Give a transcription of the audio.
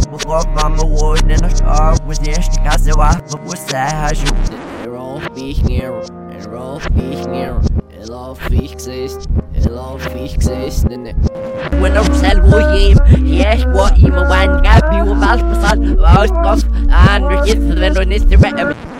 the book on the wood and a star with the Ashikazawa, but was that They're all being here, they're all being here, it all fixes, it all fixes, and it. When I'm self-working, yes, what even when Gabby will pass the sun, I was lost, and we're just to the end of